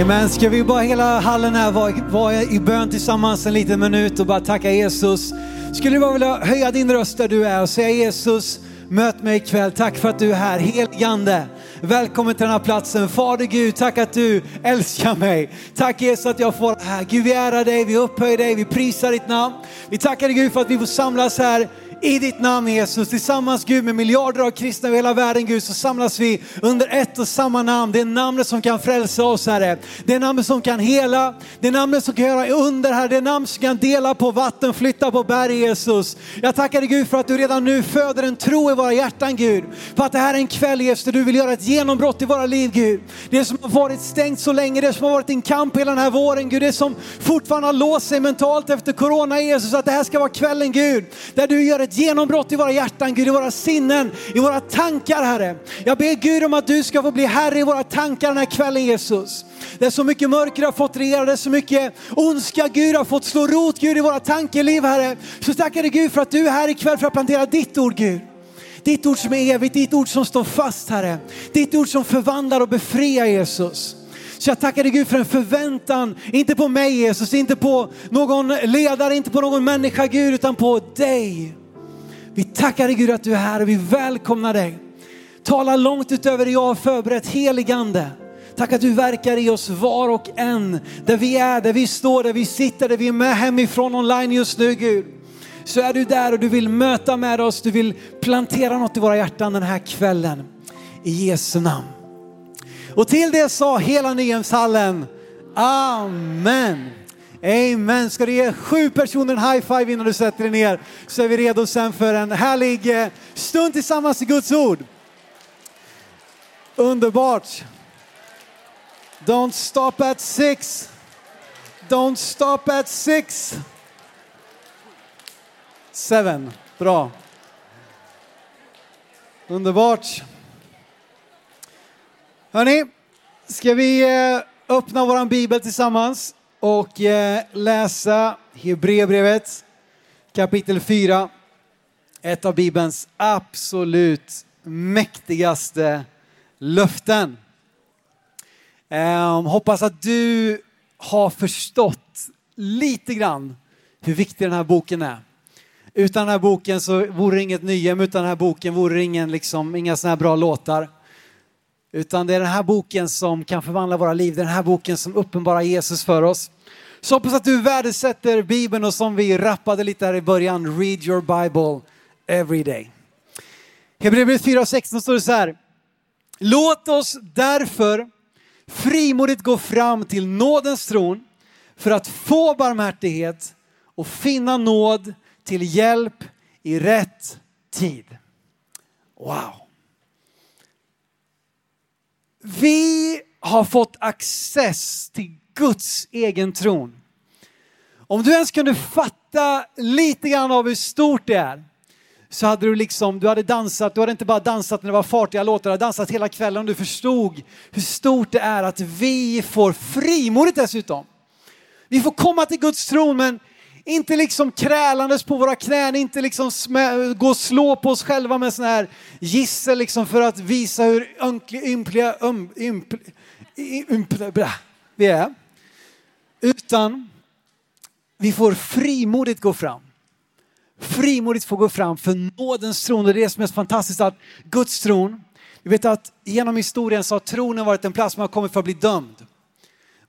Amen. Ska vi bara hela hallen här vara, var i bön tillsammans en liten minut och bara tacka Jesus. Skulle du bara vilja höja din röst där du är och säga Jesus, möt mig ikväll. Tack för att du är här. Heligande, välkommen till den här platsen. Fader Gud, tack att du älskar mig. Tack Jesus att jag får vara här. Gud, vi ärar dig, vi upphöjer dig, vi prisar ditt namn. Vi tackar dig Gud för att vi får samlas här i ditt namn Jesus. Tillsammans Gud med miljarder av kristna över hela världen Gud så samlas vi under ett och samma namn. Det är namnet som kan frälsa oss Herre. Det är namnet som kan hela. Det är namnet som kan göra under Herre. Det är namnet som kan dela på vatten, flytta på berg Jesus. Jag tackar dig Gud för att du redan nu föder en tro i våra hjärtan Gud. För att det här är en kväll Jesus där du vill göra ett genombrott i våra liv Gud. Det som har varit stängt så länge, det som har varit en kamp hela den här våren Gud. Det som fortfarande har låst sig mentalt efter corona Jesus. Att det här ska vara kvällen Gud. Där du gör ett ett genombrott i våra hjärtan, Gud, i våra sinnen, i våra tankar, Herre. Jag ber Gud om att du ska få bli Herre i våra tankar den här kvällen, Jesus. Det är så mycket mörker har fått regera, det är så mycket ondska, Gud, har fått slå rot, Gud, i våra tankeliv, Herre. Så tackar dig Gud för att du är här ikväll för att plantera ditt ord, Gud. Ditt ord som är evigt, ditt ord som står fast, Herre. Ditt ord som förvandlar och befriar, Jesus. Så jag tackar dig Gud för en förväntan, inte på mig Jesus, inte på någon ledare, inte på någon människa Gud, utan på dig. Vi tackar dig Gud att du är här och vi välkomnar dig. Tala långt utöver det jag har förberett, heligande. Tack att du verkar i oss var och en, där vi är, där vi står, där vi sitter, där vi är med hemifrån online just nu Gud. Så är du där och du vill möta med oss, du vill plantera något i våra hjärtan den här kvällen. I Jesu namn. Och till det sa hela Nyhemshallen, Amen. Amen. Ska du ge sju personer en high five innan du sätter dig ner så är vi redo sen för en härlig eh, stund tillsammans i Guds ord. Underbart. Don't stop at six. Don't stop at six. Seven. Bra. Underbart. Hörni, ska vi eh, öppna vår bibel tillsammans? Och eh, läsa Hebreerbrevet kapitel 4. Ett av Bibelns absolut mäktigaste löften. Ehm, hoppas att du har förstått lite grann hur viktig den här boken är. Utan den här boken så vore det inget nyhem, utan den här boken vore det ingen, liksom, inga sådana här bra låtar. Utan det är den här boken som kan förvandla våra liv. Det är den här boken som uppenbarar Jesus för oss. Så hoppas att du värdesätter Bibeln och som vi rappade lite här i början, read your Bible every day. Hebreerbrevet 4.16 står det så här. Låt oss därför frimodigt gå fram till nådens tron för att få barmhärtighet och finna nåd till hjälp i rätt tid. Wow. Vi har fått access till Guds egen tron. Om du ens kunde fatta lite grann av hur stort det är så hade du liksom, du hade dansat, du hade inte bara dansat när det var fartiga låtar, du hade dansat hela kvällen om du förstod hur stort det är att vi får frimodigt dessutom. Vi får komma till Guds tron men inte liksom krälandes på våra knän, inte liksom gå och slå på oss själva med sån här gissel liksom för att visa hur ynkliga, um, ympl, ympl, vi är. Utan vi får frimodigt gå fram. Frimodigt få gå fram för nådens tron. Och det är det som är så fantastiskt att Guds tron, vi vet att genom historien så har tronen varit en plats man har kommit för att bli dömd.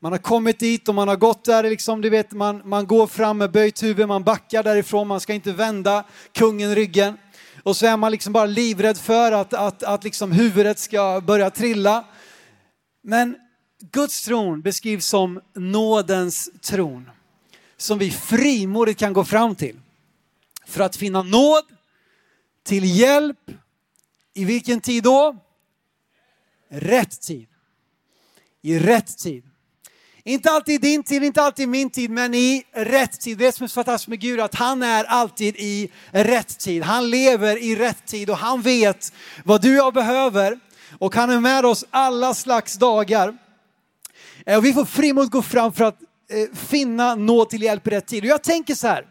Man har kommit dit och man har gått där, liksom, du vet, man, man går fram med böjt huvud, man backar därifrån, man ska inte vända kungen ryggen. Och så är man liksom bara livrädd för att, att, att liksom huvudet ska börja trilla. Men Guds tron beskrivs som nådens tron. Som vi frimodigt kan gå fram till. För att finna nåd, till hjälp, i vilken tid då? Rätt tid. I rätt tid. Inte alltid i din tid, inte alltid i min tid, men i rätt tid. Det är som är så fantastiskt med Gud, att han är alltid i rätt tid. Han lever i rätt tid och han vet vad du och jag behöver. Och han är med oss alla slags dagar. Eh, och vi får frimodigt gå fram för att eh, finna nåd till hjälp i rätt tid. Och jag tänker så här,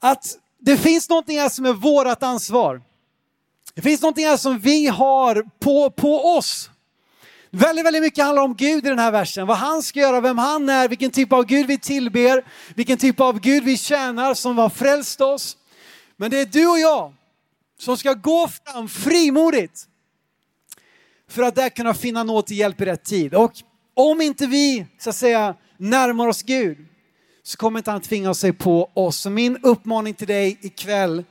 att det finns någonting här som är vårt ansvar. Det finns någonting här som vi har på, på oss. Väldigt, väldigt mycket handlar om Gud i den här versen. Vad han ska göra, vem han är, vilken typ av Gud vi tillber, vilken typ av Gud vi tjänar som har frälst oss. Men det är du och jag som ska gå fram frimodigt för att där kunna finna nåd till hjälp i rätt tid. Och om inte vi, så att säga, närmar oss Gud så kommer inte han tvinga sig på oss. Så min uppmaning till dig ikväll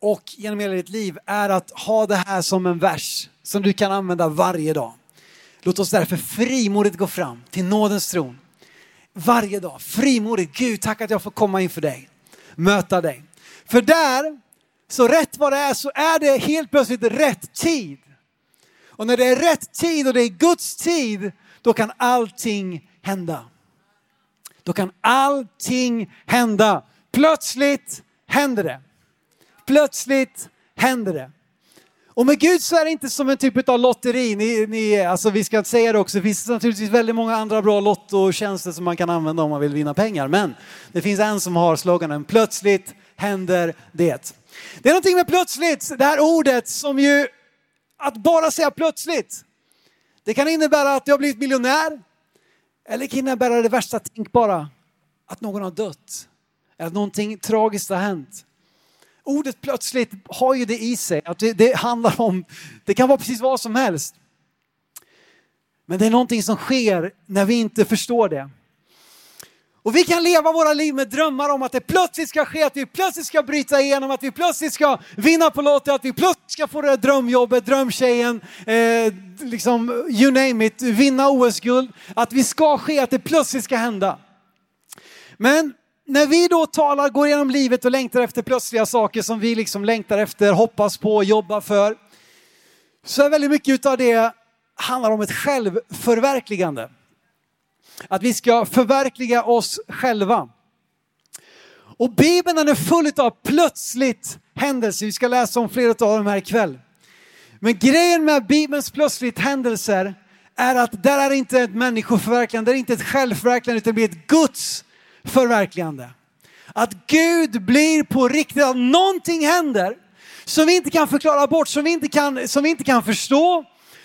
och genom hela ditt liv är att ha det här som en vers som du kan använda varje dag. Låt oss därför frimodigt gå fram till nådens tron. Varje dag, frimodigt. Gud, tack att jag får komma inför dig, möta dig. För där, så rätt vad det är, så är det helt plötsligt rätt tid. Och när det är rätt tid och det är Guds tid, då kan allting hända. Då kan allting hända. Plötsligt händer det. Plötsligt händer det. Och med Gud så är det inte som en typ av lotteri. Ni, ni, alltså vi ska säga det också, det finns naturligtvis väldigt många andra bra lottotjänster som man kan använda om man vill vinna pengar. Men det finns en som har sloganen plötsligt händer det. Det är någonting med plötsligt, det här ordet som ju, att bara säga plötsligt. Det kan innebära att jag har blivit miljonär. Eller det kan innebära det värsta tänkbara, att någon har dött. Eller att någonting tragiskt har hänt ordet plötsligt har ju det i sig, att det, det handlar om, det kan vara precis vad som helst. Men det är någonting som sker när vi inte förstår det. Och vi kan leva våra liv med drömmar om att det plötsligt ska ske, att vi plötsligt ska bryta igenom, att vi plötsligt ska vinna på Lotto, att vi plötsligt ska få det där drömjobbet, drömtjejen, eh, liksom you name it, vinna OS-guld. Att vi ska ske, att det plötsligt ska hända. Men när vi då talar, går igenom livet och längtar efter plötsliga saker som vi liksom längtar efter, hoppas på, jobbar för, så är väldigt mycket av det handlar om ett självförverkligande. Att vi ska förverkliga oss själva. Och Bibeln är full av plötsligt händelser. Vi ska läsa om flera av dem här ikväll. Men grejen med Bibelns plötsligt händelser är att där är inte ett människoförverkligande, det är inte ett självförverkligande utan det blir ett Guds förverkligande. Att Gud blir på riktigt, att någonting händer som vi inte kan förklara bort, som vi inte kan, som vi inte kan förstå,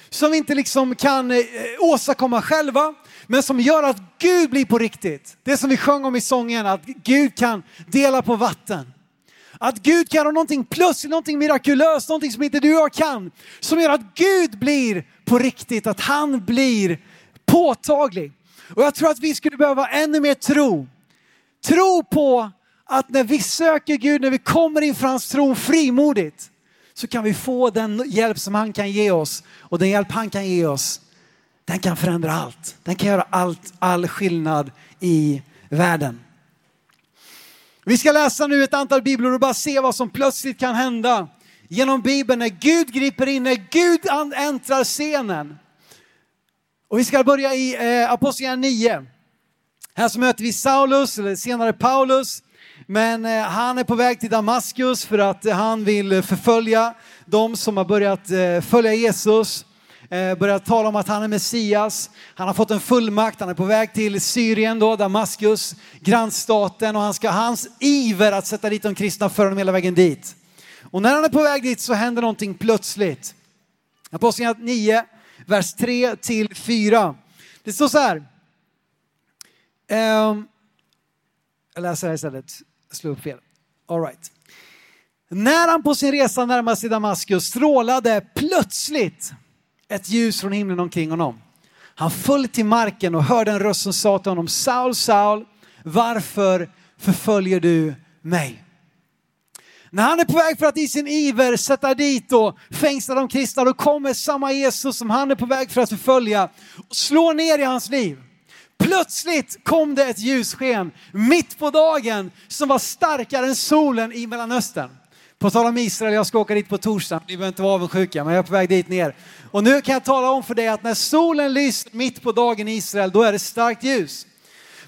som vi inte liksom kan eh, åstadkomma själva, men som gör att Gud blir på riktigt. Det som vi sjöng om i sången, att Gud kan dela på vatten. Att Gud kan göra någonting plötsligt, någonting mirakulöst, någonting som inte du och jag kan. Som gör att Gud blir på riktigt, att han blir påtaglig. Och jag tror att vi skulle behöva ännu mer tro Tro på att när vi söker Gud, när vi kommer inför hans tron frimodigt, så kan vi få den hjälp som han kan ge oss. Och den hjälp han kan ge oss, den kan förändra allt. Den kan göra allt, all skillnad i världen. Vi ska läsa nu ett antal bibelord och bara se vad som plötsligt kan hända genom Bibeln när Gud griper in, när Gud äntrar scenen. Och vi ska börja i eh, Apostlagärningarna 9. Här så möter vi Saulus, eller senare Paulus. Men eh, han är på väg till Damaskus för att eh, han vill förfölja de som har börjat eh, följa Jesus. Börjat tala om att han är Messias. Han har fått en fullmakt, han är på väg till Syrien, då, Damaskus, grannstaten och han ska, hans iver att sätta dit de kristna för honom hela vägen dit. Och när han är på väg dit så händer någonting plötsligt. Apostlagärningarna 9, vers 3 till 4. Det står så här. Um, jag läser här istället, slå upp fel. All right. När han på sin resa närmade sig Damaskus strålade plötsligt ett ljus från himlen omkring honom. Han föll till marken och hörde en röst som sa till honom, Saul, Saul, varför förföljer du mig? När han är på väg för att i sin iver sätta dit och fängsla de kristna, då kommer samma Jesus som han är på väg för att förfölja och slår ner i hans liv. Plötsligt kom det ett ljussken mitt på dagen som var starkare än solen i Mellanöstern. På tal om Israel, jag ska åka dit på torsdag, ni behöver inte vara avundsjuka, men jag är på väg dit ner. Och nu kan jag tala om för dig att när solen lyser mitt på dagen i Israel, då är det starkt ljus.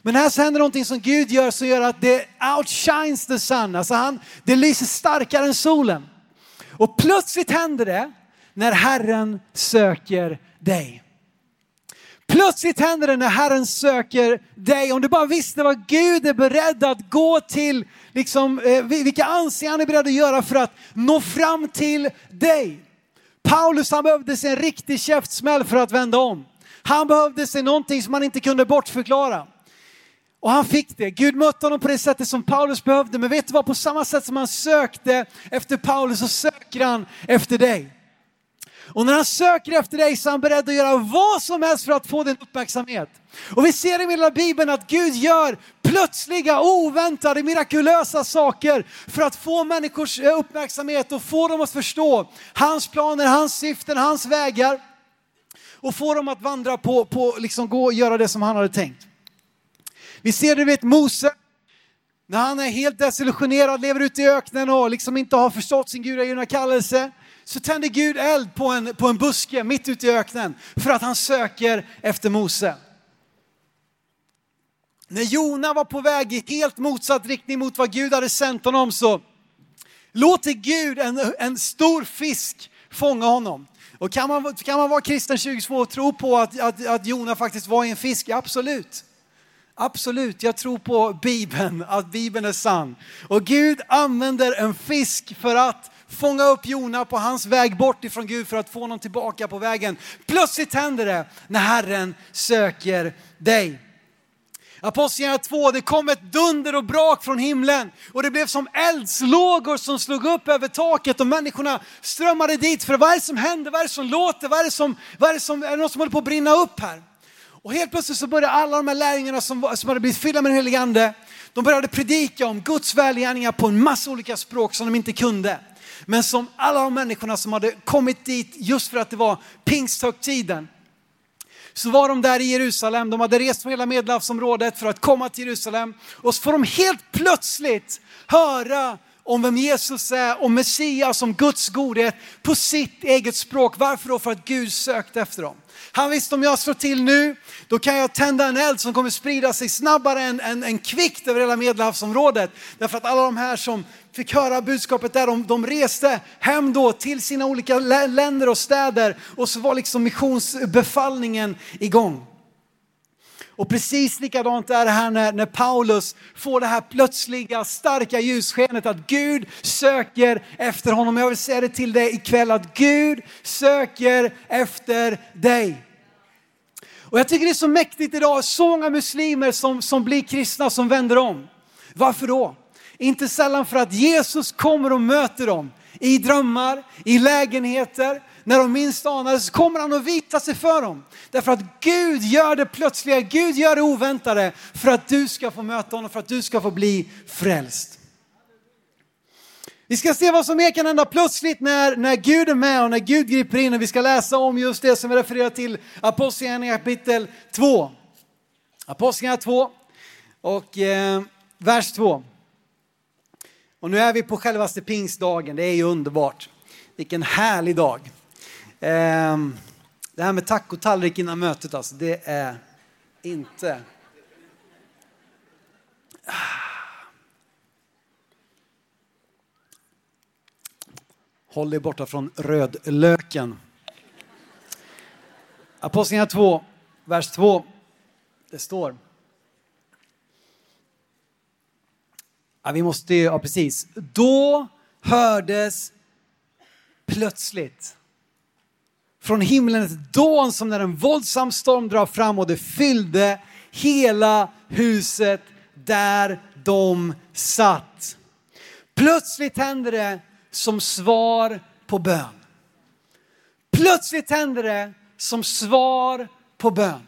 Men här så händer någonting som Gud gör som gör att det outshines the sun, alltså han, det lyser starkare än solen. Och plötsligt händer det när Herren söker dig. Plötsligt händer det när Herren söker dig. Om du bara visste vad Gud är beredd att gå till, liksom, eh, vilka anser han är beredd att göra för att nå fram till dig. Paulus han behövde sig en riktig käftsmäll för att vända om. Han behövde sig någonting som han inte kunde bortförklara. Och han fick det. Gud mötte honom på det sättet som Paulus behövde. Men vet du vad? På samma sätt som han sökte efter Paulus så söker han efter dig. Och när han söker efter dig så är han beredd att göra vad som helst för att få din uppmärksamhet. Och vi ser i hela Bibeln att Gud gör plötsliga, oväntade, mirakulösa saker för att få människors eh, uppmärksamhet och få dem att förstå hans planer, hans syften, hans vägar. Och få dem att vandra på, på liksom gå och göra det som han hade tänkt. Vi ser det vid Mose, när han är helt desillusionerad, lever ute i öknen och liksom inte har förstått sin gudagivna kallelse så tänder Gud eld på en, på en buske mitt ute i öknen för att han söker efter Mose. När Jona var på väg i helt motsatt riktning mot vad Gud hade sänt honom så låter Gud en, en stor fisk fånga honom. Och kan man, kan man vara kristen 22 och tro på att, att, att Jona faktiskt var en fisk? Absolut. Absolut, jag tror på Bibeln, att Bibeln är sann. Och Gud använder en fisk för att fånga upp Jona på hans väg bort ifrån Gud för att få honom tillbaka på vägen. Plötsligt händer det när Herren söker dig. Apostlagärningarna 2, det kom ett dunder och brak från himlen och det blev som eldslågor som slog upp över taket och människorna strömmade dit för vad är det som händer, vad är det som låter, vad är det som, vad är det som, är det något som håller på att brinna upp här? Och helt plötsligt så började alla de här lärjungarna som, som hade blivit fyllda med den helige ande, de började predika om Guds välgärningar på en massa olika språk som de inte kunde. Men som alla de människorna som hade kommit dit just för att det var pingsthögtiden. Så var de där i Jerusalem, de hade rest från hela medelhavsområdet för att komma till Jerusalem. Och så får de helt plötsligt höra om vem Jesus är, om Messias, om Guds godhet på sitt eget språk. Varför då? För att Gud sökte efter dem. Han visste om jag slår till nu, då kan jag tända en eld som kommer sprida sig snabbare än, än, än kvickt över hela medelhavsområdet. Därför att alla de här som fick höra budskapet där, de, de reste hem då till sina olika länder och städer och så var liksom missionsbefallningen igång. Och precis likadant är det här när, när Paulus får det här plötsliga starka ljusskenet att Gud söker efter honom. Jag vill säga det till dig ikväll att Gud söker efter dig. Och jag tycker det är så mäktigt idag, så många muslimer som, som blir kristna som vänder om. Varför då? Inte sällan för att Jesus kommer och möter dem i drömmar, i lägenheter, när de minst anar så kommer han att vita sig för dem. Därför att Gud gör det plötsliga, Gud gör det oväntade för att du ska få möta honom, för att du ska få bli frälst. Vi ska se vad som mer kan hända plötsligt när, när Gud är med och när Gud griper in. Och vi ska läsa om just det som vi refererar till Apostlagärningarna kapitel 2. Apostlagärningarna 2 och eh, vers 2. Och nu är vi på självaste pingstdagen, det är ju underbart. Vilken härlig dag. Ehm, det här med tacotallrik innan mötet alltså, det är inte... Håll dig borta från rödlöken. Apostlagärningarna 2, vers 2. Det står. Ja, vi måste ja precis. Då hördes plötsligt från himlen ett dån som när en våldsam storm drar fram och det fyllde hela huset där de satt. Plötsligt händer det som svar på bön. Plötsligt händer det som svar på bön.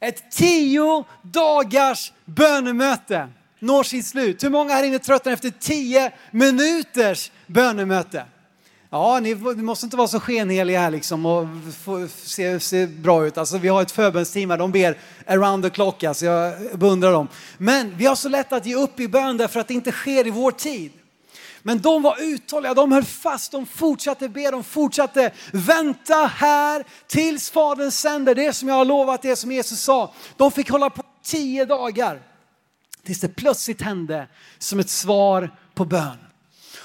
Ett tio dagars bönemöte når sitt slut. Hur många här inne tröttnar efter tio minuters bönemöte? Ja, ni, ni måste inte vara så skenheliga här liksom och få, se, se bra ut. Alltså, vi har ett förbönsteam här, de ber around the clock, alltså, jag beundrar dem. Men vi har så lätt att ge upp i bön därför att det inte sker i vår tid. Men de var uthålliga, de höll fast, de fortsatte be, de fortsatte vänta här tills Fadern sänder det som jag har lovat, det som Jesus sa. De fick hålla på tio dagar tills det plötsligt hände som ett svar på bön.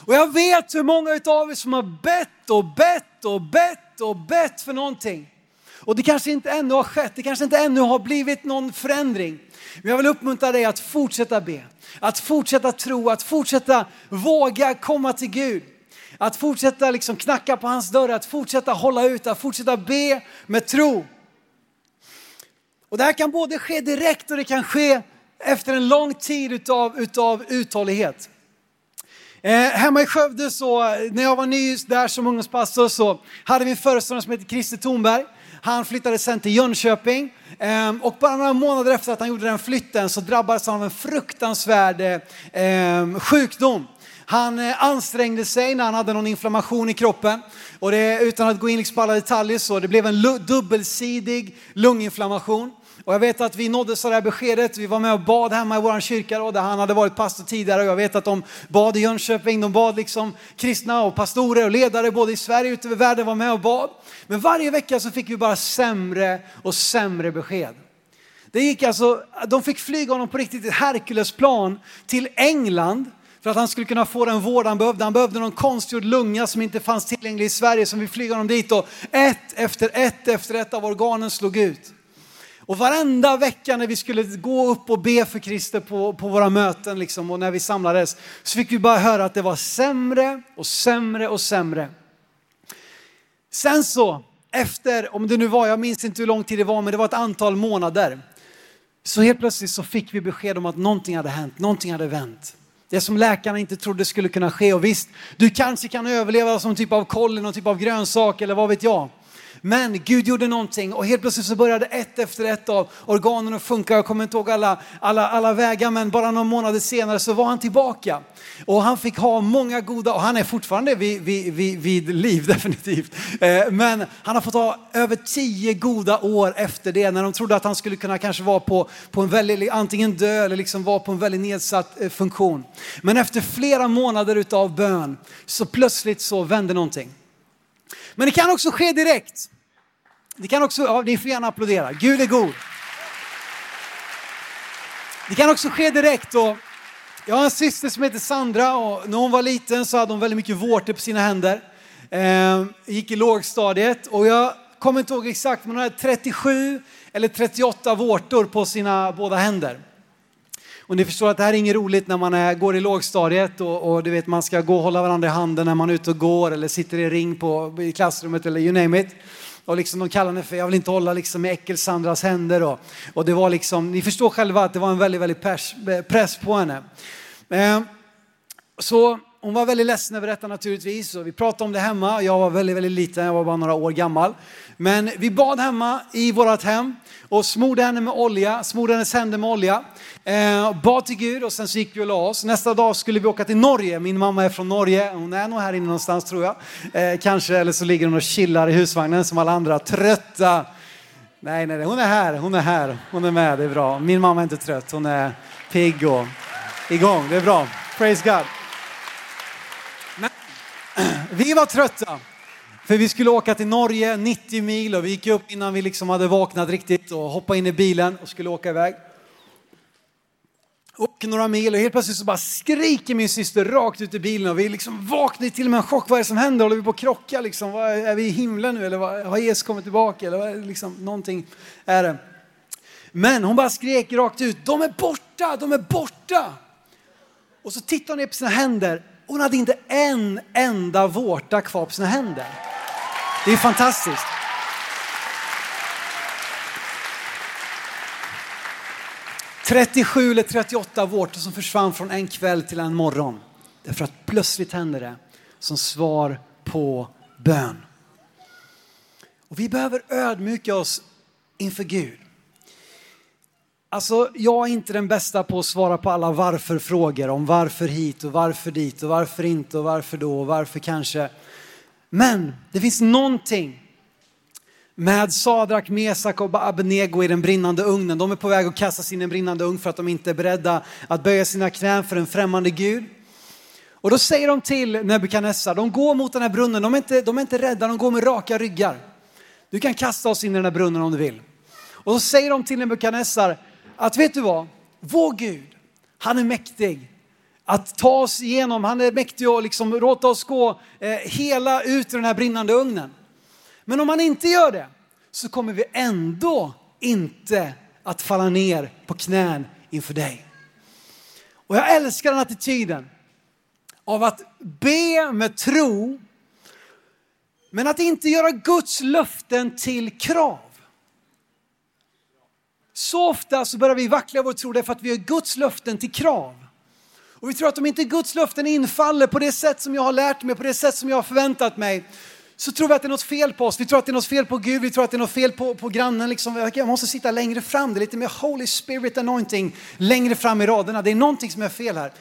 Och jag vet hur många av er som har bett och bett och bett och bett för någonting. Och det kanske inte ännu har skett, det kanske inte ännu har blivit någon förändring. Men jag vill uppmuntra dig att fortsätta be, att fortsätta tro, att fortsätta våga komma till Gud. Att fortsätta liksom knacka på hans dörr, att fortsätta hålla ut, att fortsätta be med tro. Och det här kan både ske direkt och det kan ske efter en lång tid utav, utav uthållighet. Eh, hemma i Skövde så, när jag var ny där som ungdomspastor så hade vi en föreståndare som hette Christer Thornberg. Han flyttade sen till Jönköping eh, och bara några månader efter att han gjorde den flytten så drabbades han av en fruktansvärd eh, sjukdom. Han eh, ansträngde sig när han hade någon inflammation i kroppen. Och det, utan att gå in liksom på alla detaljer så det blev en dubbelsidig lunginflammation. Och jag vet att vi nåddes av det här beskedet. Vi var med och bad hemma i vår kyrka då, där han hade varit pastor tidigare. Och jag vet att de bad i Jönköping, de bad liksom kristna och pastorer och ledare både i Sverige och ute i världen var med och bad. Men varje vecka så fick vi bara sämre och sämre besked. Det gick alltså, de fick flyga honom på riktigt ett Herkulesplan till England för att han skulle kunna få den vård han behövde. Han behövde någon konstgjord lunga som inte fanns tillgänglig i Sverige som vi flyger honom dit och ett efter ett efter ett av organen slog ut. Och varenda vecka när vi skulle gå upp och be för Christer på, på våra möten liksom, och när vi samlades så fick vi bara höra att det var sämre och sämre och sämre. Sen så, efter, om det nu var, jag minns inte hur lång tid det var, men det var ett antal månader. Så helt plötsligt så fick vi besked om att någonting hade hänt, någonting hade vänt. Det som läkarna inte trodde skulle kunna ske. Och visst, du kanske kan överleva som typ av kolli, någon typ av grönsak eller vad vet jag. Men Gud gjorde någonting och helt plötsligt så började ett efter ett av organen att funka. Jag kommer inte ihåg alla, alla, alla vägar men bara några månader senare så var han tillbaka. Och han fick ha många goda, och han är fortfarande vid, vid, vid, vid liv definitivt. Eh, men han har fått ha över tio goda år efter det när de trodde att han skulle kunna kanske vara på, på en väldigt, antingen dö eller liksom vara på en väldigt nedsatt eh, funktion. Men efter flera månader utav bön så plötsligt så vände någonting. Men det kan också ske direkt. Det kan också, ja, ni får gärna applådera. Gud är god. Det kan också ske direkt. Och jag har en syster som heter Sandra och när hon var liten så hade hon väldigt mycket vårtor på sina händer. Eh, gick i lågstadiet och jag kommer inte ihåg exakt men hon hade 37 eller 38 vårtor på sina båda händer. Och ni förstår att det här är inget roligt när man är, går i lågstadiet och, och, du vet man ska gå och hålla varandra i handen när man är ute och går eller sitter i ring på, i klassrummet eller you name it. Och liksom de kallade mig för, jag vill inte hålla liksom i äckel-Sandras händer. Och, och det var liksom, ni förstår själva att det var en väldigt, väldigt press, eh, press på henne. Eh, så hon var väldigt ledsen över detta naturligtvis. Och vi pratade om det hemma. Jag var väldigt, väldigt liten, jag var bara några år gammal. Men vi bad hemma i vårt hem och smorde henne med olja, smorde hennes händer med olja. Eh, bad till Gud och sen så gick vi och la oss. Nästa dag skulle vi åka till Norge. Min mamma är från Norge. Hon är nog här inne någonstans tror jag. Eh, kanske, eller så ligger hon och chillar i husvagnen som alla andra, trötta. Nej, nej, nej, hon är här, hon är här, hon är med, det är bra. Min mamma är inte trött, hon är pigg och igång, det är bra. Praise God. Vi var trötta. För vi skulle åka till Norge, 90 mil och vi gick upp innan vi liksom hade vaknat riktigt och hoppade in i bilen och skulle åka iväg. Och några mil och helt plötsligt så bara skriker min syster rakt ut i bilen och vi liksom vaknar till och med en chock. Vad är det som händer? Håller vi på att krocka liksom? Är vi i himlen nu eller har Jesus kommit tillbaka? Eller vad liksom? Någonting är det. Men hon bara skrek rakt ut, de är borta, de är borta! Och så tittade hon ner på sina händer. Hon hade inte en enda vårta kvar på sina händer. Det är fantastiskt. ...37 eller 38 vårtor som försvann från en kväll till en morgon. Därför att plötsligt hände det som svar på bön. Och vi behöver ödmjuka oss inför Gud. Alltså, jag är inte den bästa på att svara på alla varför-frågor om varför hit och varför dit och varför inte och varför då och varför kanske. Men det finns någonting med Sadrak, Mesak och Abednego i den brinnande ugnen. De är på väg att kastas in i en brinnande ugn för att de inte är beredda att böja sina knän för en främmande gud. Och då säger de till Nebukadnessar, de går mot den här brunnen, de är, inte, de är inte rädda, de går med raka ryggar. Du kan kasta oss in i den här brunnen om du vill. Och då säger de till Nebukadnessar att vet du vad, vår Gud, han är mäktig att ta oss igenom. Han är mäktig att liksom låta oss gå eh, hela ut ur den här brinnande ugnen. Men om han inte gör det så kommer vi ändå inte att falla ner på knän inför dig. Och jag älskar den attityden. av att be med tro, men att inte göra Guds löften till krav. Så ofta så börjar vi vackla vår tro därför att vi gör Guds löften till krav. Och vi tror att om inte Guds löften infaller på det sätt som jag har lärt mig, på det sätt som jag har förväntat mig, så tror vi att det är något fel på oss. Vi tror att det är något fel på Gud, vi tror att det är något fel på, på grannen. Liksom. Jag måste sitta längre fram, det är lite mer Holy Spirit anointing längre fram i raderna. Det är någonting som är fel här.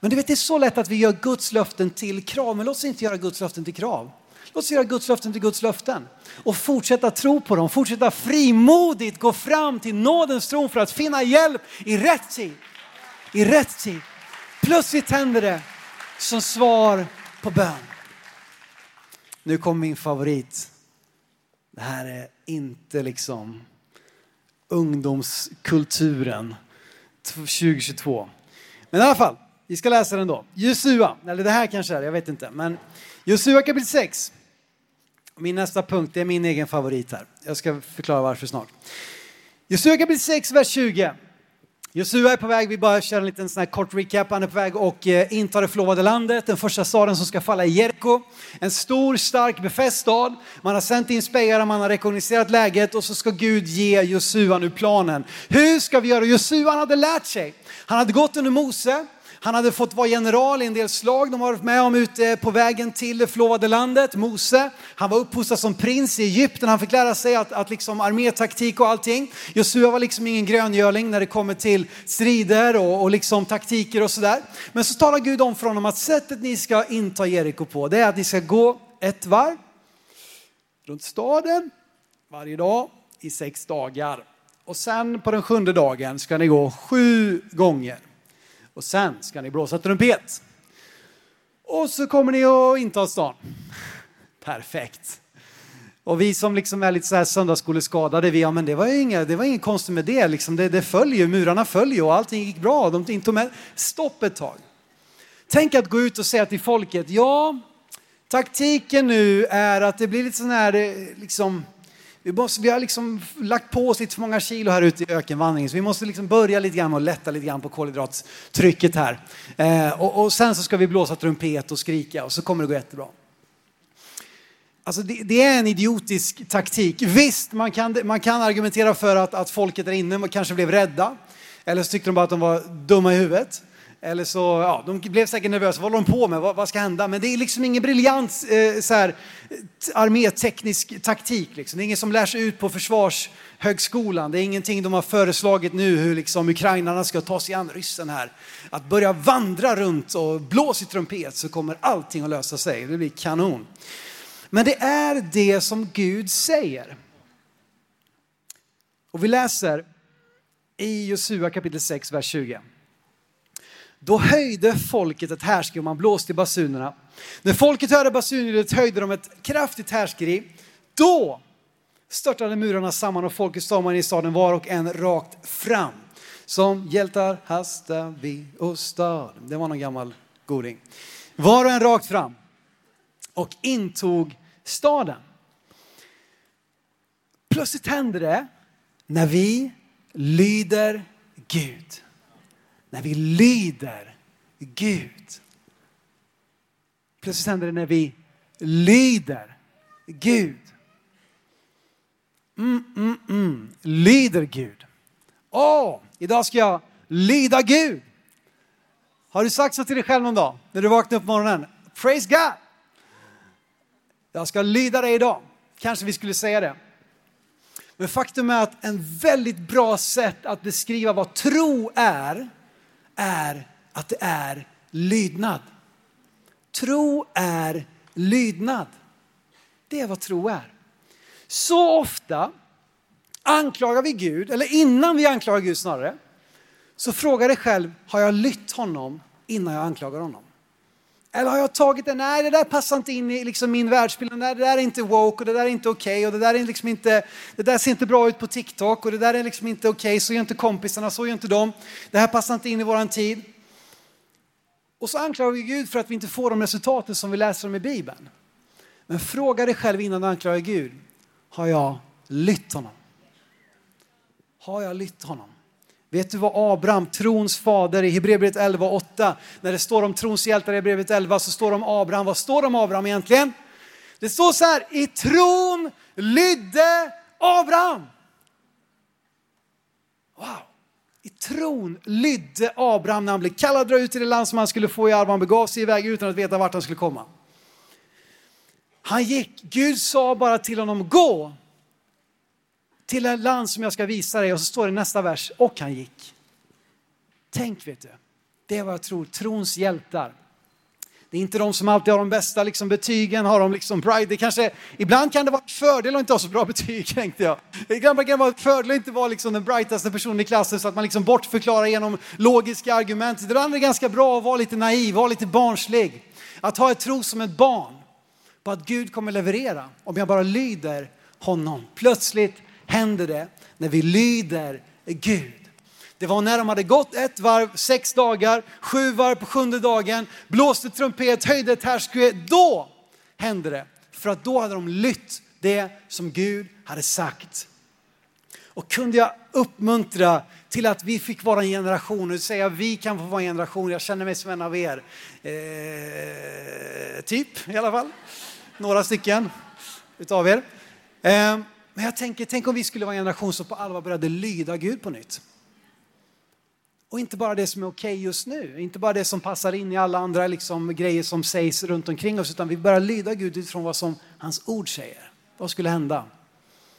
Men du vet, det är så lätt att vi gör Guds löften till krav, men låt oss inte göra Guds löften till krav. Låt oss göra Guds löften till Guds löften och fortsätta tro på dem, fortsätta frimodigt gå fram till nådens tron för att finna hjälp i rätt tid. I rätt tid. Plötsligt händer det som svar på bön. Nu kommer min favorit. Det här är inte liksom ungdomskulturen 2022. Men i alla fall, vi ska läsa den då. Josua, eller det här kanske är jag vet inte. Men Josua kapitel 6. Min nästa punkt är min egen favorit här. Jag ska förklara varför snart. Josua kapitel 6, vers 20. Josua är på väg, vi bara kör en liten sån här kort recap. Han är på väg och eh, det förlovade landet, den första staden som ska falla i Jeriko. En stor, stark, befäst stad. Man har sänt in spejare, man har rekognoserat läget och så ska Gud ge Josua nu planen. Hur ska vi göra? Josua han hade lärt sig. Han hade gått under Mose. Han hade fått vara general i en del slag de har varit med om ute på vägen till det förlovade landet, Mose. Han var uppfostrad som prins i Egypten, han fick lära sig att, att liksom armétaktik och allting. Josua var liksom ingen gröngöling när det kommer till strider och, och liksom taktiker och sådär. Men så talar Gud om för honom att sättet ni ska inta Jeriko på, det är att ni ska gå ett varv runt staden varje dag i sex dagar. Och sen på den sjunde dagen ska ni gå sju gånger och sen ska ni blåsa trumpet. Och så kommer ni att inta stan. Perfekt. Och vi som liksom är lite så här söndagsskoleskadade, vi, ja men det var ju inga, det var inget konstigt med det, liksom, det, det följer, murarna följer och allting gick bra. De tog med. Stopp ett tag. Tänk att gå ut och säga till folket, ja, taktiken nu är att det blir lite sån här, eh, liksom, vi, måste, vi har liksom lagt på oss lite för många kilo här ute i ökenvandringen så vi måste liksom börja lite grann och lätta lite grann på kolhydratstrycket här. Eh, och, och, sen så ska vi blåsa trumpet och skrika och så kommer det gå jättebra. Alltså det, det, är en idiotisk taktik. Visst, man kan, man kan argumentera för att, att folket där inne kanske blev rädda. Eller så tyckte de bara att de var dumma i huvudet. Eller så, ja, de blev säkert nervösa. Vad håller de på med? Vad, vad ska hända? Men det är liksom ingen briljant eh, så här, arméteknisk taktik. Liksom. Det är ingen som lär sig ut på försvarshögskolan. Det är ingenting de har föreslagit nu hur liksom ukrainarna ska ta sig an ryssen här. Att börja vandra runt och blåsa i trumpet så kommer allting att lösa sig. Det blir kanon. Men det är det som Gud säger. Och vi läser i Josua kapitel 6, vers 20. Då höjde folket ett härskri och man blåste i basunerna. När folket hörde basunljudet höjde de ett kraftigt härskri. Då störtade murarna samman och folket stormade i staden var och en rakt fram. Som hjältar hastar vi åstad. Det var någon gammal goding. Var och en rakt fram och intog staden. Plötsligt händer det när vi lyder Gud när vi lyder Gud. Plötsligt händer det när vi lyder Gud. Mm, mm, mm. Lyder Gud. Åh, oh, idag ska jag lyda Gud. Har du sagt så till dig själv någon dag när du vaknar upp på morgonen? Praise God! Jag ska lyda dig idag. Kanske vi skulle säga det. Men faktum är att en väldigt bra sätt att beskriva vad tro är, är att det är lydnad. Tro är lydnad. Det är vad tro är. Så ofta anklagar vi Gud, eller innan vi anklagar Gud snarare, så fråga dig själv, har jag lytt honom innan jag anklagar honom? Eller har jag tagit det, nej det där passar inte in i liksom min världsbild, nej det där är inte woke och det där är inte okej okay, och det där är liksom inte, det där ser inte bra ut på TikTok och det där är liksom inte okej, okay, så gör inte kompisarna, så gör inte de. Det här passar inte in i våran tid. Och så anklagar vi Gud för att vi inte får de resultaten som vi läser om i Bibeln. Men fråga dig själv innan du anklagar Gud, har jag lytt honom? Har jag lytt honom? Vet du vad Abraham, trons fader i Hebreerbrevet 11 och 8, när det står om trons hjältar i Hebreerbrevet 11 så står det om Abraham. Vad står det om Abraham egentligen? Det står så här, i tron lydde Abraham. Wow! I tron lydde Abraham när han blev kallad att dra ut till det land som han skulle få i arv. Han begav sig iväg utan att veta vart han skulle komma. Han gick, Gud sa bara till honom gå till ett land som jag ska visa dig och så står det i nästa vers, och han gick. Tänk vet du, det är vad jag tror, trons hjältar. Det är inte de som alltid har de bästa liksom, betygen, har de liksom pride. Det kanske, ibland kan det vara en fördel att inte ha så bra betyg, tänkte jag. Ibland kan det vara en fördel att inte vara liksom den brightaste personen i klassen så att man liksom bortförklarar genom logiska argument. Ibland är det ganska bra att vara lite naiv, vara lite barnslig. Att ha ett tro som ett barn på att Gud kommer leverera om jag bara lyder honom. Plötsligt händer det när vi lyder Gud. Det var när de hade gått ett varv, sex dagar, sju varv på sjunde dagen, blåste trumpet, höjde ett härskue. Då hände det. För att då hade de lytt det som Gud hade sagt. Och kunde jag uppmuntra till att vi fick vara en generation, och säga vi kan få vara en generation, jag känner mig som en av er. Eh, typ i alla fall, några stycken utav er. Eh, men jag tänker, tänk om vi skulle vara en generation som på allvar började lyda Gud på nytt. Och inte bara det som är okej okay just nu, inte bara det som passar in i alla andra liksom, grejer som sägs runt omkring oss, utan vi börjar lyda Gud utifrån vad som hans ord säger. Vad skulle hända?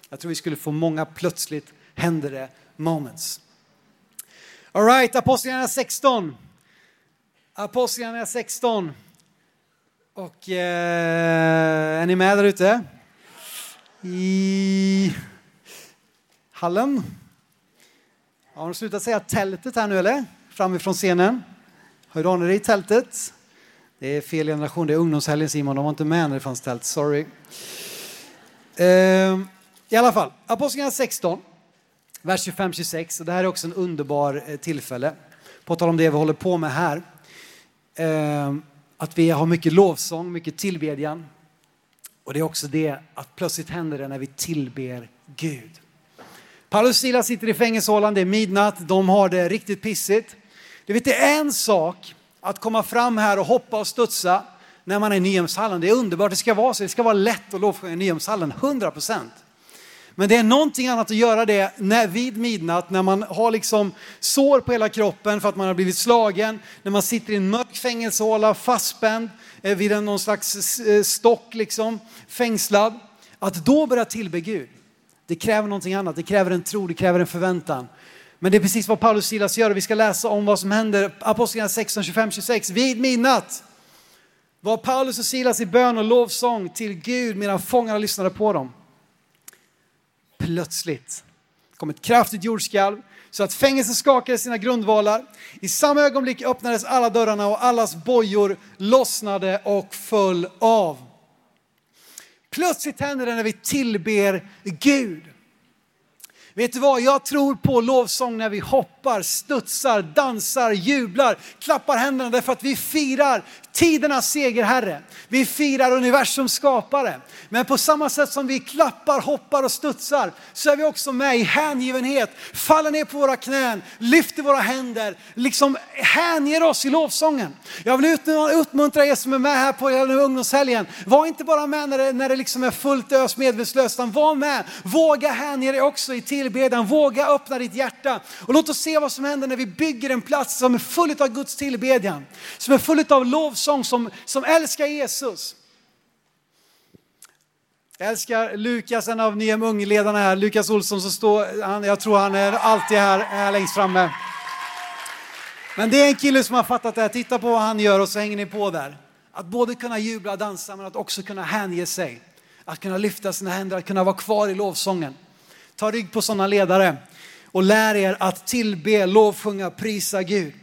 Jag tror vi skulle få många plötsligt händer det moments. All right, Apostlagärningarna 16. Apostlagärningarna 16. Och eh, är ni med där ute? I hallen? Har de slutat säga tältet här nu eller? Framifrån scenen. Hör ni det i tältet? Det är fel generation, det är ungdomshelgen Simon, de var inte med när det fanns tält, sorry. Ehm, I alla fall, Apostlagärningarna 16, vers 25-26. Det här är också en underbar eh, tillfälle. På tal om det vi håller på med här. Ehm, att vi har mycket lovsång, mycket tillbedjan. Och det är också det att plötsligt händer det när vi tillber Gud. Paulus och Silas sitter i fängelsehålan, det är midnatt, de har det riktigt pissigt. Du vet, det är en sak att komma fram här och hoppa och studsa när man är i Nyhemshallen. Det är underbart, det ska vara så. Det ska vara lätt att lovsjunga i Nyhemshallen, 100 procent. Men det är någonting annat att göra det när, vid midnatt när man har liksom sår på hela kroppen för att man har blivit slagen, när man sitter i en mörk fängelsehåla fastspänd eh, vid en, någon slags eh, stock liksom, fängslad. Att då börja tillbe Gud. Det kräver någonting annat, det kräver en tro, det kräver en förväntan. Men det är precis vad Paulus och Silas gör och vi ska läsa om vad som händer. Apostlagärningarna 16, 25, 26. Vid midnatt var Paulus och Silas i bön och lovsång till Gud medan fångarna lyssnade på dem. Plötsligt kom ett kraftigt jordskalv så att fängelset skakade sina grundvalar. I samma ögonblick öppnades alla dörrarna och allas bojor lossnade och föll av. Plötsligt händer det när vi tillber Gud. Vet du vad, jag tror på lovsång när vi hoppar, studsar, dansar, jublar, klappar händerna därför att vi firar tidernas segerherre. Vi firar universums skapare. Men på samma sätt som vi klappar, hoppar och studsar så är vi också med i hängivenhet, faller ner på våra knän, lyfter våra händer, liksom hänger oss i lovsången. Jag vill utmuntra er som är med här på ungdomshelgen. Var inte bara med när det, när det liksom är fullt ös medvetslöst, utan var med. Våga hänge dig också i tillbedjan, våga öppna ditt hjärta. Och låt oss se vad som händer när vi bygger en plats som är full av Guds tillbedjan, som är full av lovsång lovsång som, som älskar Jesus. Jag älskar Lukas, en av Nya Ungledarna här, Lukas Olsson, som står, han, jag tror han är alltid här, här längst framme. Men det är en kille som har fattat det här, titta på vad han gör och så hänger ni på där. Att både kunna jubla och dansa men att också kunna hänge sig. Att kunna lyfta sina händer, att kunna vara kvar i lovsången. Ta rygg på sådana ledare och lär er att tillbe, lovsjunga, prisa Gud.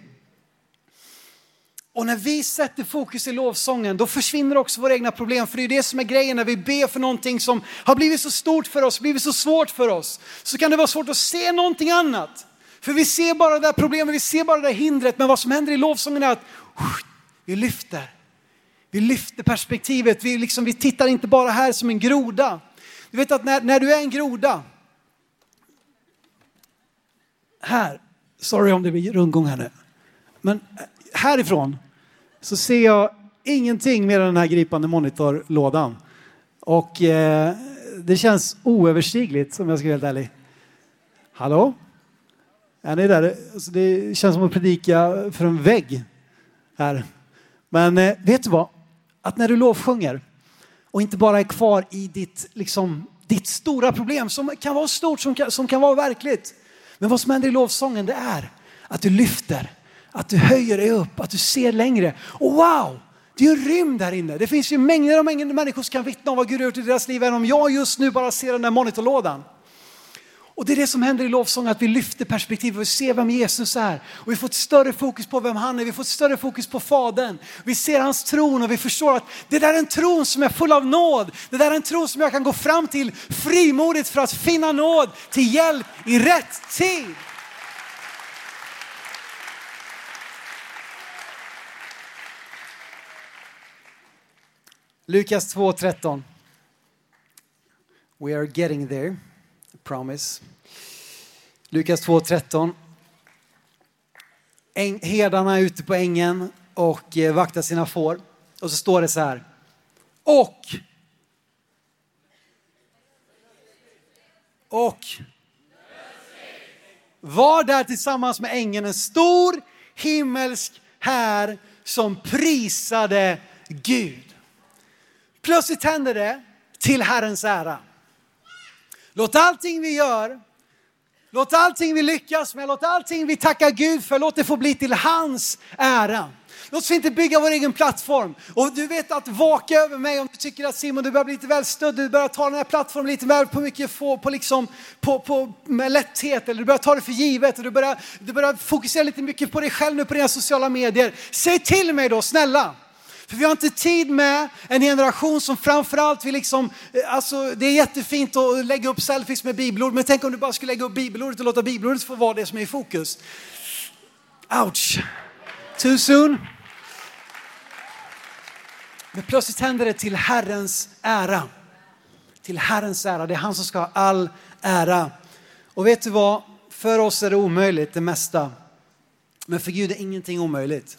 Och när vi sätter fokus i lovsången, då försvinner också våra egna problem. För det är det som är grejen när vi ber för någonting som har blivit så stort för oss, blivit så svårt för oss. Så kan det vara svårt att se någonting annat. För vi ser bara det där problemet, vi ser bara det där hindret. Men vad som händer i lovsången är att uh, vi lyfter. Vi lyfter perspektivet, vi, liksom, vi tittar inte bara här som en groda. Du vet att när, när du är en groda, här, Sorry om det blir rundgång här nu. Men eh, härifrån så ser jag ingenting med den här gripande monitorlådan. Och eh, det känns oöverstigligt om jag ska vara helt ärlig. Hallå? Är ni där? Alltså, det känns som att predika för en vägg här. Men eh, vet du vad? Att när du lovsjunger och inte bara är kvar i ditt, liksom, ditt stora problem som kan vara stort, som kan, som kan vara verkligt. Men vad som händer i lovsången det är att du lyfter, att du höjer dig upp, att du ser längre. Och wow! Det är ju rymd där inne. Det finns ju mängder av mängder människor som kan vittna om vad Gud har gjort i deras liv, även om jag just nu bara ser den där monitorlådan. Och det är det som händer i lovsången, att vi lyfter perspektivet och ser vem Jesus är. Och vi får ett större fokus på vem han är, vi får ett större fokus på Fadern. Vi ser hans tron och vi förstår att det där är en tron som är full av nåd. Det där är en tron som jag kan gå fram till frimodigt för att finna nåd till hjälp i rätt tid. Lukas 2.13. We are getting there, I promise. Lukas 2.13. Herdarna är ute på ängen och eh, vaktar sina får. Och så står det så här. Och. Och. Var där tillsammans med ängeln en stor himmelsk här som prisade Gud. Plötsligt händer det till Herrens ära. Låt allting vi gör, låt allting vi lyckas med, låt allting vi tackar Gud för, låt det få bli till hans ära. Låt oss inte bygga vår egen plattform. Och du vet att vaka över mig om du tycker att Simon du börjar bli lite väl stödd, du börjar ta den här plattformen lite väl på mycket få, på liksom, på, på, med lätthet eller du börjar ta det för givet och du börjar, du börjar fokusera lite mycket på dig själv nu på dina sociala medier. Säg till mig då snälla. För vi har inte tid med en generation som framförallt vill liksom, eh, alltså det är jättefint att lägga upp selfies med bibelord, men tänk om du bara skulle lägga upp bibelordet och låta bibelordet få vara det som är i fokus. Ouch! Too soon? Men plötsligt händer det till Herrens ära. Till Herrens ära, det är han som ska ha all ära. Och vet du vad? För oss är det omöjligt det mesta. Men för Gud är ingenting omöjligt.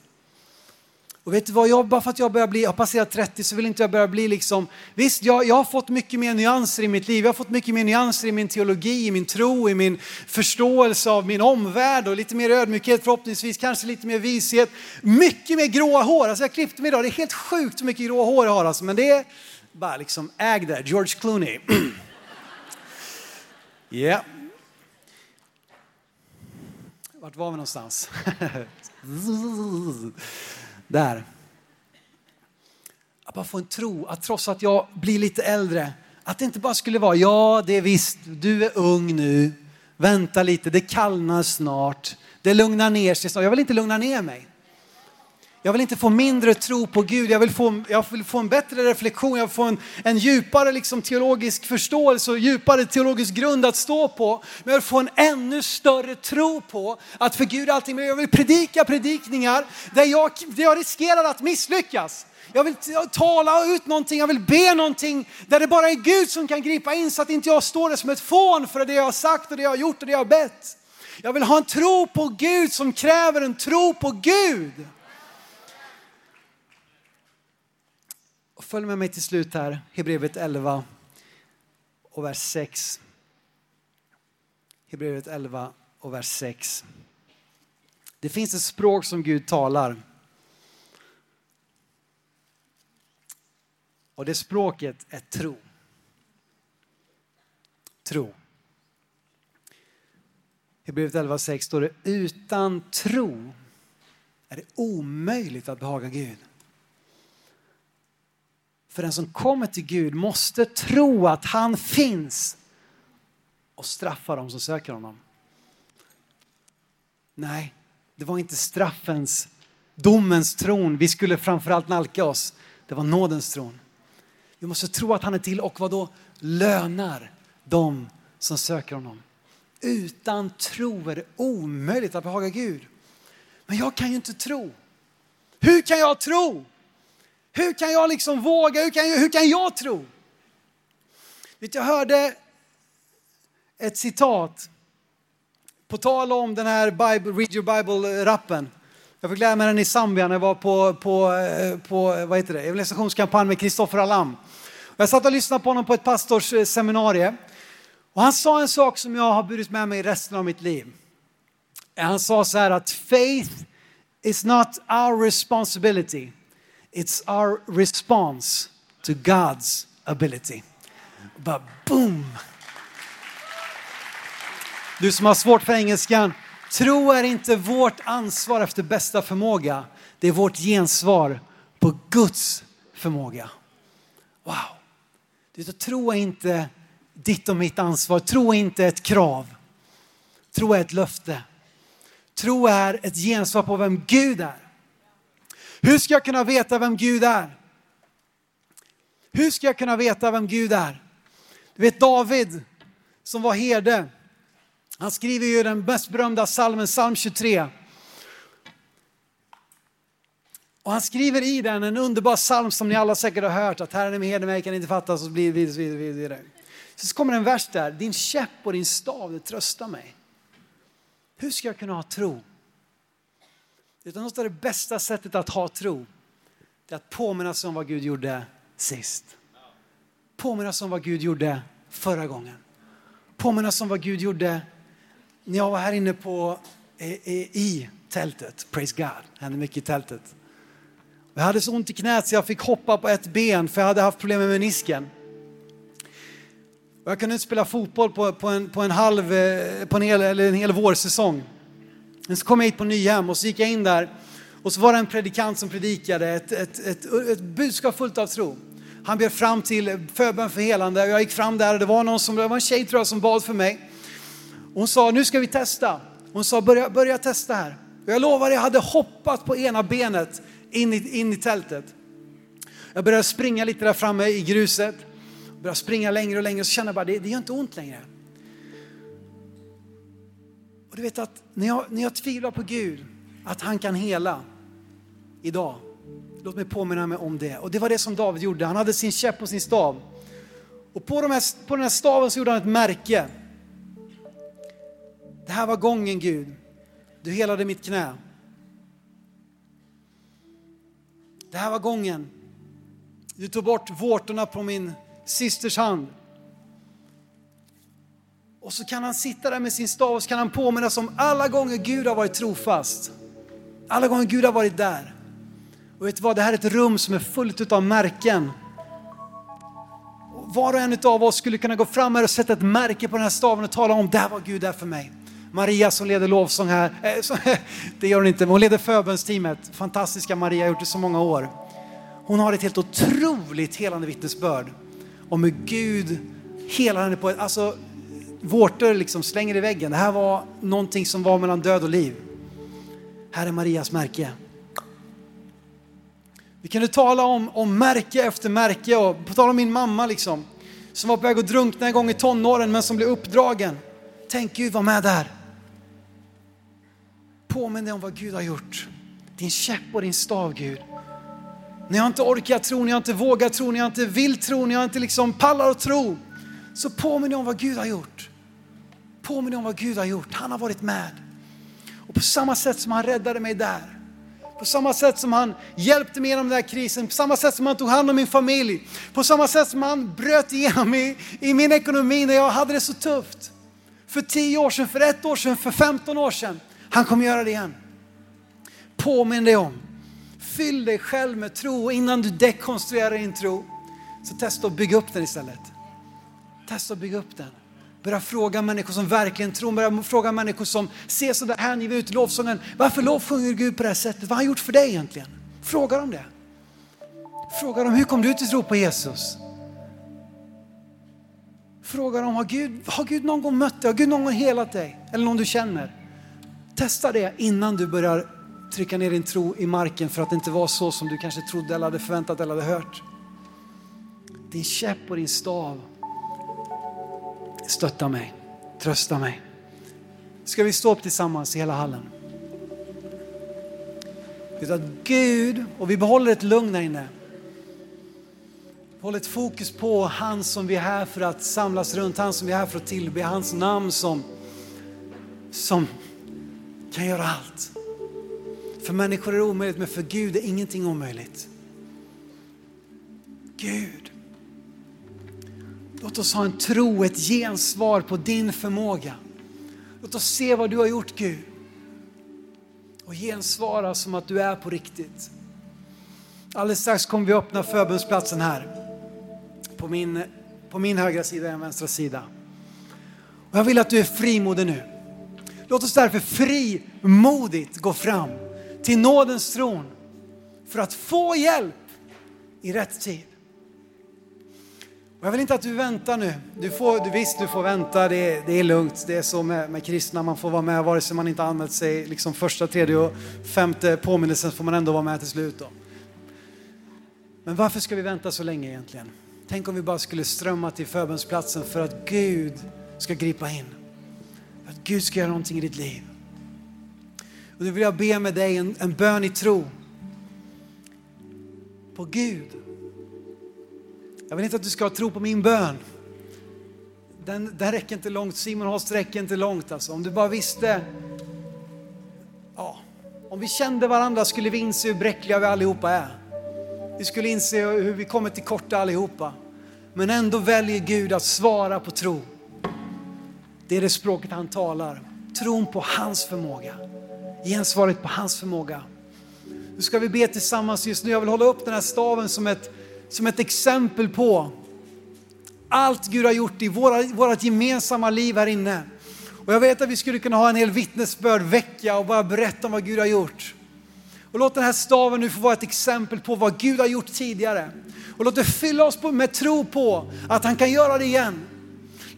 Och vet du vad, jag, bara för att jag börjar bli, har passerat 30 så vill inte jag börja bli liksom, visst jag, jag har fått mycket mer nyanser i mitt liv, jag har fått mycket mer nyanser i min teologi, i min tro, i min förståelse av min omvärld och lite mer ödmjukhet förhoppningsvis, kanske lite mer vishet. Mycket mer gråa hår, alltså jag klippte mig idag, det är helt sjukt hur mycket gråa hår jag har alltså, men det är bara liksom äg det, George Clooney. Ja. yeah. Vart var vi någonstans? där. Att bara få en tro att trots att jag blir lite äldre, att det inte bara skulle vara, ja det är visst, du är ung nu, vänta lite, det kallnar snart, det lugnar ner sig snart. Jag vill inte lugna ner mig. Jag vill inte få mindre tro på Gud, jag vill få, jag vill få en bättre reflektion, jag vill få en, en djupare liksom, teologisk förståelse och djupare teologisk grund att stå på. Men jag vill få en ännu större tro på att för Gud är allting Jag vill predika predikningar där jag, där jag riskerar att misslyckas. Jag vill tala ut någonting, jag vill be någonting där det bara är Gud som kan gripa in så att inte jag står där som ett fån för det jag har sagt och det jag har gjort och det jag har bett. Jag vill ha en tro på Gud som kräver en tro på Gud. Följ med mig till slut här, Hebreerbrevet 11 och vers 6. Hebreerbrevet 11 och vers 6. Det finns ett språk som Gud talar. Och det språket är tro. Tro. Hebreerbrevet 11 och 6 står det utan tro är det omöjligt att behaga Gud. För den som kommer till Gud måste tro att han finns och straffa dem som söker honom. Nej, det var inte straffens, domens tron vi skulle framförallt nalka oss. Det var nådens tron. Vi måste tro att han är till och vad då lönar dem som söker honom. Utan tro är det omöjligt att behaga Gud. Men jag kan ju inte tro. Hur kan jag tro? Hur kan jag liksom våga? Hur kan jag, hur kan jag tro? Vet, jag hörde ett citat På tal om den här Bible, Read Your Bible-rappen. Jag fick lära mig den i Zambia när jag var på, på, eh, på eh, vad heter det, evangelisationskampanj med Kristoffer Alam. Jag satt och lyssnade på honom på ett pastorsseminarium. Och han sa en sak som jag har burit med mig resten av mitt liv. Han sa så här att faith is not our responsibility. It's our response to God's ability. Bara boom! Du som har svårt för engelskan, tro är inte vårt ansvar efter bästa förmåga. Det är vårt gensvar på Guds förmåga. Wow! Du vet, tro är inte ditt och mitt ansvar. Tro är inte ett krav. Tro är ett löfte. Tro är ett gensvar på vem Gud är. Hur ska jag kunna veta vem Gud är? Hur ska jag kunna veta vem Gud är? Du vet David som var herde. Han skriver ju den mest berömda salmen, psalm 23. Och han skriver i den en underbar psalm som ni alla säkert har hört, att Herren är med mig, kan inte fattas och blir vidare, vidare, vidare. Så kommer en vers där, din käpp och din stav, det tröstar mig. Hur ska jag kunna ha tro? Utan något av det bästa sättet att ha tro, det är att påminna sig om vad Gud gjorde sist. Påminna sig om vad Gud gjorde förra gången. Påminna sig om vad Gud gjorde när jag var här inne på, i, i tältet. Praise God, det hände mycket i tältet. Jag hade så ont i knät så jag fick hoppa på ett ben för jag hade haft problem med menisken. Jag kunde inte spela fotboll på, på, en, på en halv, eh, på en hel, eller en hel vårsäsong. Men så kom jag hit på Nyhem och så gick jag in där och så var det en predikant som predikade ett, ett, ett, ett budskap fullt av tro. Han bjöd fram till förbön för helande och jag gick fram där och det var någon som, det var en tjej tror jag som bad för mig. hon sa, nu ska vi testa. Hon sa, börja, börja testa här. Och jag lovar, jag hade hoppat på ena benet in i, in i tältet. Jag började springa lite där framme i gruset. Började springa längre och längre och så kände jag bara, det, det gör inte ont längre. Du vet att när jag, när jag tvivlar på Gud, att han kan hela idag. Låt mig påminna mig om det. Och det var det som David gjorde. Han hade sin käpp och sin stav. Och på, de här, på den här staven så gjorde han ett märke. Det här var gången Gud. Du helade mitt knä. Det här var gången. Du tog bort vårtorna på min systers hand. Och så kan han sitta där med sin stav och så kan han påminnas om alla gånger Gud har varit trofast. Alla gånger Gud har varit där. Och vet du vad, det här är ett rum som är fullt av märken. var och en av oss skulle kunna gå fram här och sätta ett märke på den här staven och tala om, där var Gud där för mig. Maria som leder lovsång här, eh, det gör hon inte, men hon leder förbönsteamet. Fantastiska Maria, har gjort det så många år. Hon har ett helt otroligt helande vittnesbörd om hur Gud helar henne på ett, alltså vårtor liksom slänger i väggen. Det här var någonting som var mellan död och liv. Här är Marias märke. Vi kunde tala om, om märke efter märke och på tal om min mamma liksom, som var på väg att drunkna en gång i tonåren men som blev uppdragen. Tänk Gud var med där. Påminn dig om vad Gud har gjort. Din käpp och din stav Gud. När jag inte orkar tro, när jag inte vågar tro, när jag inte vill tro, när jag inte liksom pallar att tro. Så påminn dig om vad Gud har gjort. Påminn dig om vad Gud har gjort. Han har varit med. Och på samma sätt som han räddade mig där, på samma sätt som han hjälpte mig genom den här krisen, på samma sätt som han tog hand om min familj, på samma sätt som han bröt igenom i, i min ekonomi när jag hade det så tufft. För tio år sedan, för ett år sedan, för 15 år sedan. Han kommer göra det igen. Påminn dig om. Fyll dig själv med tro och innan du dekonstruerar din tro så testa att bygga upp den istället. Testa att bygga upp den. Börja fråga människor som verkligen tror, börja fråga människor som ser sådär hängivna ut i lovsången. Varför lovsjunger Gud på det här sättet? Vad har han gjort för dig egentligen? Fråga dem det. Fråga dem, hur kom du till tro på Jesus? Fråga dem, har Gud, har Gud någon gång mött dig? Har Gud någon gång helat dig? Eller någon du känner? Testa det innan du börjar trycka ner din tro i marken för att det inte var så som du kanske trodde eller hade förväntat eller hade hört. Din käpp och din stav stötta mig, trösta mig. Ska vi stå upp tillsammans i hela hallen? Utan Gud, och vi behåller ett lugn här inne. Vi håller ett fokus på han som vi är här för att samlas runt, han som vi är här för att tillbe, hans namn som som kan göra allt. För människor är det omöjligt, men för Gud är ingenting omöjligt. Gud, låt oss ha en tro, ett gensvar på din förmåga. Låt oss se vad du har gjort Gud. Och gensvara som att du är på riktigt. Alldeles strax kommer vi öppna förbundsplatsen här. På min, på min högra sida och den vänstra sida. Och jag vill att du är frimodig nu. Låt oss därför frimodigt gå fram till nådens tron för att få hjälp i rätt tid. Och jag vill inte att du väntar nu. Du får, du, visst, du får vänta, det är, det är lugnt. Det är så med, med kristna, man får vara med vare sig man inte anmält sig liksom första, tredje och femte påminnelsen får man ändå vara med till slut. Då. Men varför ska vi vänta så länge egentligen? Tänk om vi bara skulle strömma till förbönsplatsen för att Gud ska gripa in. För att Gud ska göra någonting i ditt liv. Och nu vill jag be med dig en, en bön i tro. På Gud. Jag vill inte att du ska tro på min bön. Den, den räcker inte långt. Simon Holst räcker inte långt alltså. Om du bara visste. Ja, om vi kände varandra skulle vi inse hur bräckliga vi allihopa är. Vi skulle inse hur vi kommer till korta allihopa. Men ändå väljer Gud att svara på tro. Det är det språket han talar. Tron på hans förmåga. Gensvaret på hans förmåga. Nu ska vi be tillsammans just nu. Jag vill hålla upp den här staven som ett, som ett exempel på allt Gud har gjort i våra, vårt gemensamma liv här inne. Och jag vet att vi skulle kunna ha en hel vittnesbörd vecka och bara berätta om vad Gud har gjort. Och låt den här staven nu få vara ett exempel på vad Gud har gjort tidigare. Och låt det fylla oss med tro på att han kan göra det igen.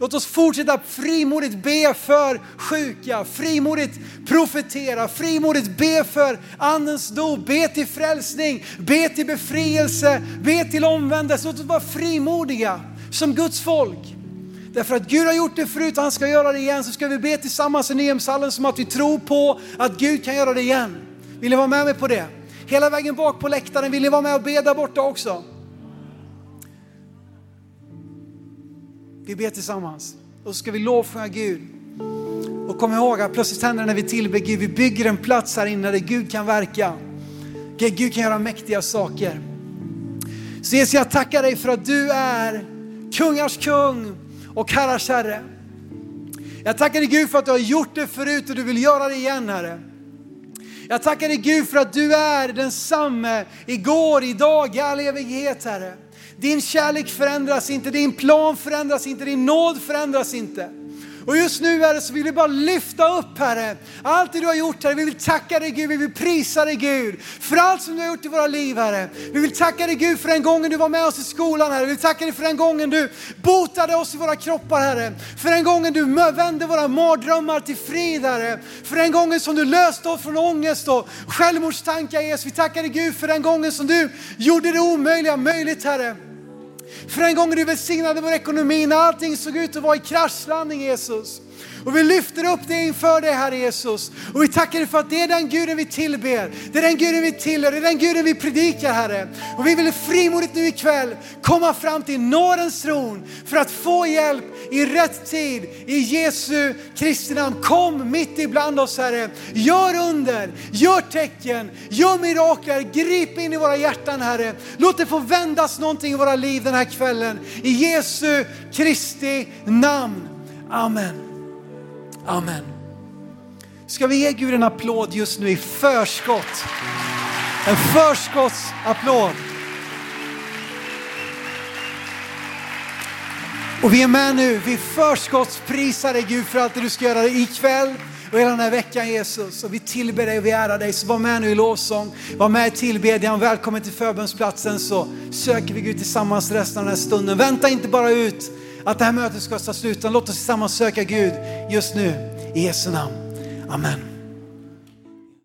Låt oss fortsätta frimodigt be för sjuka, frimodigt profetera, frimodigt be för andens dop, be till frälsning, be till befrielse, be till omvändelse. Låt oss vara frimodiga som Guds folk. Därför att Gud har gjort det förut och han ska göra det igen. Så ska vi be tillsammans i Nyhemshallen som att vi tror på att Gud kan göra det igen. Vill ni vara med mig på det? Hela vägen bak på läktaren, vill ni vara med och be där borta också? Vi ber tillsammans och så ska vi lovsjunga Gud. Och kom ihåg att plötsligt händer det när vi tillber Gud, vi bygger en plats här inne där Gud kan verka. Gud kan göra mäktiga saker. Så Jesus, jag tackar dig för att du är kungars kung och herrars herre. Jag tackar dig Gud för att du har gjort det förut och du vill göra det igen Herre. Jag tackar dig Gud för att du är densamme igår, idag, i all evighet Herre. Din kärlek förändras inte, din plan förändras inte, din nåd förändras inte. Och just nu Herre så vill vi bara lyfta upp Herre, allt det du har gjort Herre. Vi vill tacka dig Gud, vi vill prisa dig Gud för allt som du har gjort i våra liv Herre. Vi vill tacka dig Gud för den gången du var med oss i skolan Herre. Vi vill tacka dig för den gången du botade oss i våra kroppar Herre. För den gången du vände våra mardrömmar till frid Herre. För den gången som du löste oss från ångest och självmordstankar Jesus. Vi tackar dig Gud för den gången som du gjorde det omöjliga möjligt Herre. För den gången du välsignade vår ekonomi när allting såg ut att vara i kraschlandning Jesus. Och vi lyfter upp det inför dig Herre Jesus. Och vi tackar dig för att det är den guden vi tillber. Det är den guden vi tillhör, det är den guden vi predikar Herre. Och vi vill frimodigt nu ikväll komma fram till nådens tron för att få hjälp i rätt tid. I Jesu Kristi namn. Kom mitt ibland oss Herre. Gör under, gör tecken, gör mirakler. Grip in i våra hjärtan Herre. Låt det få vändas någonting i våra liv den här kvällen. I Jesu Kristi namn. Amen. Amen. Ska vi ge Gud en applåd just nu i förskott? En förskottsapplåd. Och vi är med nu, vi förskottsprisar dig Gud för allt det du ska göra ikväll och hela den här veckan Jesus. Och vi tillber dig och vi ärar dig. Så var med nu i lovsång, var med i tillbedjan. Välkommen till förbönsplatsen så söker vi Gud tillsammans resten av den här stunden. Vänta inte bara ut att det här mötet ska ta slut. Låt oss tillsammans söka Gud just nu i Jesu namn. Amen.